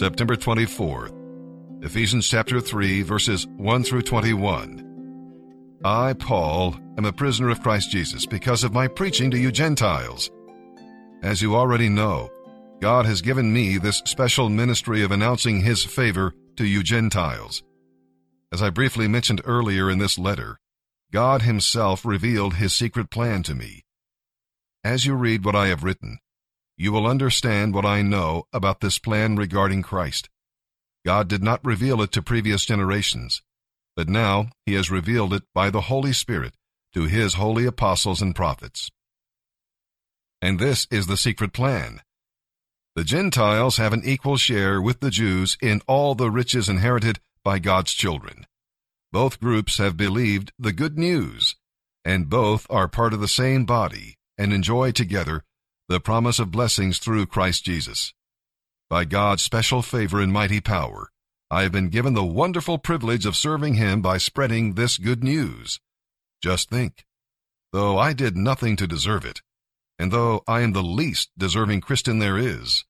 September 24th. Ephesians chapter 3, verses 1 through 21. I, Paul, am a prisoner of Christ Jesus because of my preaching to you Gentiles. As you already know, God has given me this special ministry of announcing His favor to you Gentiles. As I briefly mentioned earlier in this letter, God Himself revealed His secret plan to me. As you read what I have written, you will understand what I know about this plan regarding Christ. God did not reveal it to previous generations, but now he has revealed it by the Holy Spirit to his holy apostles and prophets. And this is the secret plan. The Gentiles have an equal share with the Jews in all the riches inherited by God's children. Both groups have believed the good news, and both are part of the same body and enjoy together the promise of blessings through Christ Jesus. By God's special favor and mighty power, I have been given the wonderful privilege of serving Him by spreading this good news. Just think, though I did nothing to deserve it, and though I am the least deserving Christian there is,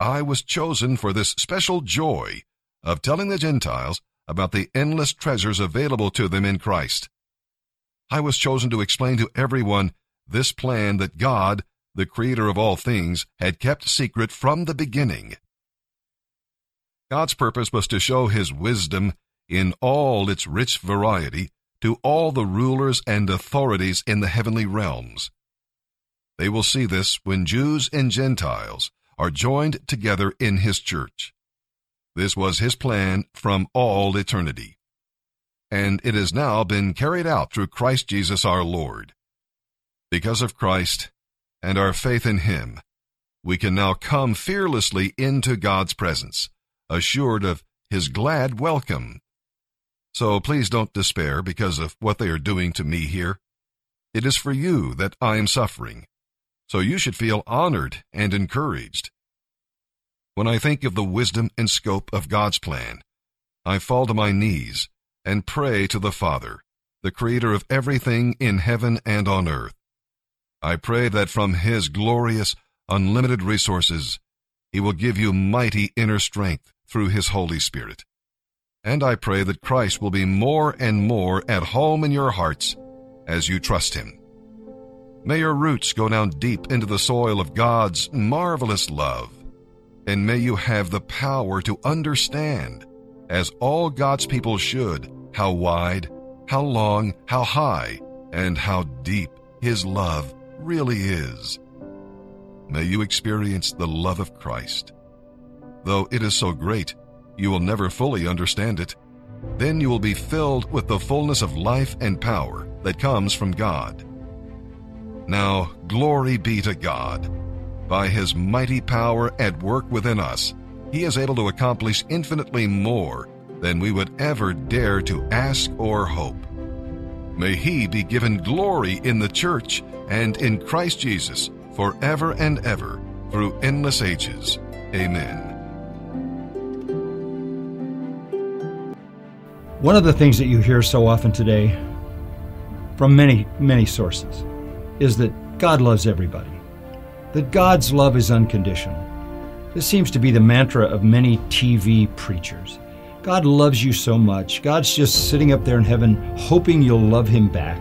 I was chosen for this special joy of telling the Gentiles about the endless treasures available to them in Christ. I was chosen to explain to everyone this plan that God the Creator of all things, had kept secret from the beginning. God's purpose was to show His wisdom in all its rich variety to all the rulers and authorities in the heavenly realms. They will see this when Jews and Gentiles are joined together in His church. This was His plan from all eternity. And it has now been carried out through Christ Jesus our Lord. Because of Christ, and our faith in Him, we can now come fearlessly into God's presence, assured of His glad welcome. So please don't despair because of what they are doing to me here. It is for you that I am suffering, so you should feel honored and encouraged. When I think of the wisdom and scope of God's plan, I fall to my knees and pray to the Father, the Creator of everything in heaven and on earth, I pray that from His glorious, unlimited resources, He will give you mighty inner strength through His Holy Spirit. And I pray that Christ will be more and more at home in your hearts as you trust Him. May your roots go down deep into the soil of God's marvelous love, and may you have the power to understand, as all God's people should, how wide, how long, how high, and how deep His love really is. May you experience the love of Christ. Though it is so great, you will never fully understand it. Then you will be filled with the fullness of life and power that comes from God. Now, glory be to God. By his mighty power at work within us, he is able to accomplish infinitely more than we would ever dare to ask or hope. May he be given glory in the church and in Christ Jesus forever and ever through endless ages. Amen. One of the things that you hear so often today from many, many sources is that God loves everybody, that God's love is unconditional. This seems to be the mantra of many TV preachers. God loves you so much. God's just sitting up there in heaven hoping you'll love him back.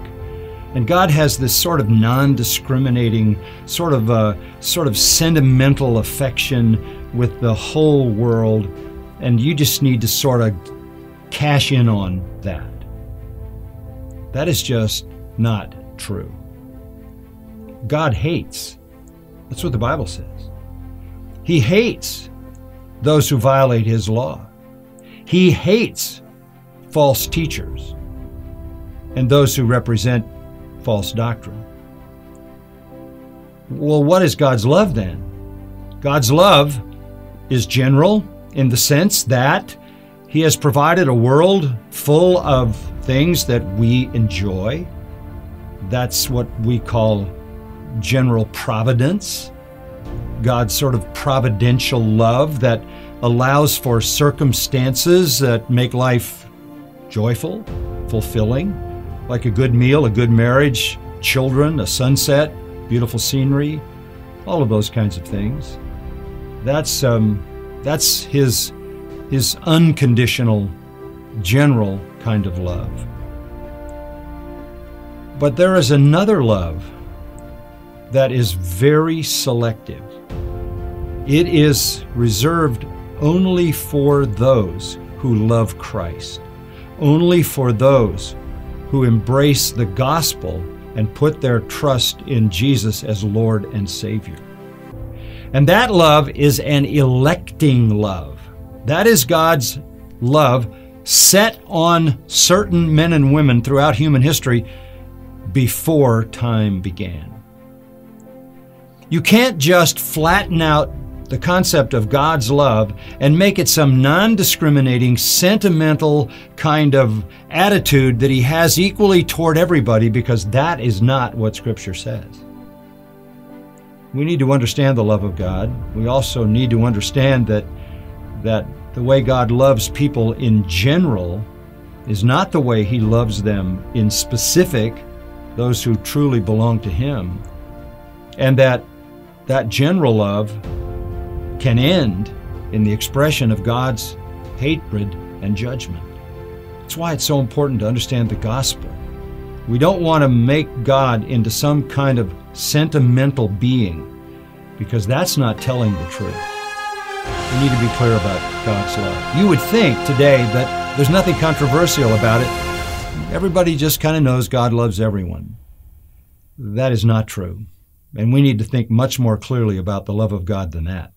And God has this sort of non-discriminating, sort of uh, sort of sentimental affection with the whole world, and you just need to sort of cash in on that. That is just not true. God hates. That's what the Bible says. He hates those who violate his law. He hates false teachers and those who represent false doctrine. Well, what is God's love then? God's love is general in the sense that He has provided a world full of things that we enjoy. That's what we call general providence. God's sort of providential love that allows for circumstances that make life joyful, fulfilling like a good meal, a good marriage, children, a sunset, beautiful scenery, all of those kinds of things. That's um, That's his, his unconditional, general kind of love. But there is another love that is very selective. It is reserved only for those who love Christ, only for those who embrace the gospel and put their trust in Jesus as Lord and Savior. And that love is an electing love. That is God's love set on certain men and women throughout human history before time began. You can't just flatten out the concept of God's love and make it some non discriminating, sentimental kind of attitude that He has equally toward everybody because that is not what Scripture says. We need to understand the love of God. We also need to understand that, that the way God loves people in general is not the way He loves them in specific, those who truly belong to Him. And that that general love can end in the expression of God's hatred and judgment. That's why it's so important to understand the gospel. We don't want to make God into some kind of sentimental being because that's not telling the truth. We need to be clear about God's love. You would think today that there's nothing controversial about it. Everybody just kind of knows God loves everyone. That is not true. And we need to think much more clearly about the love of God than that.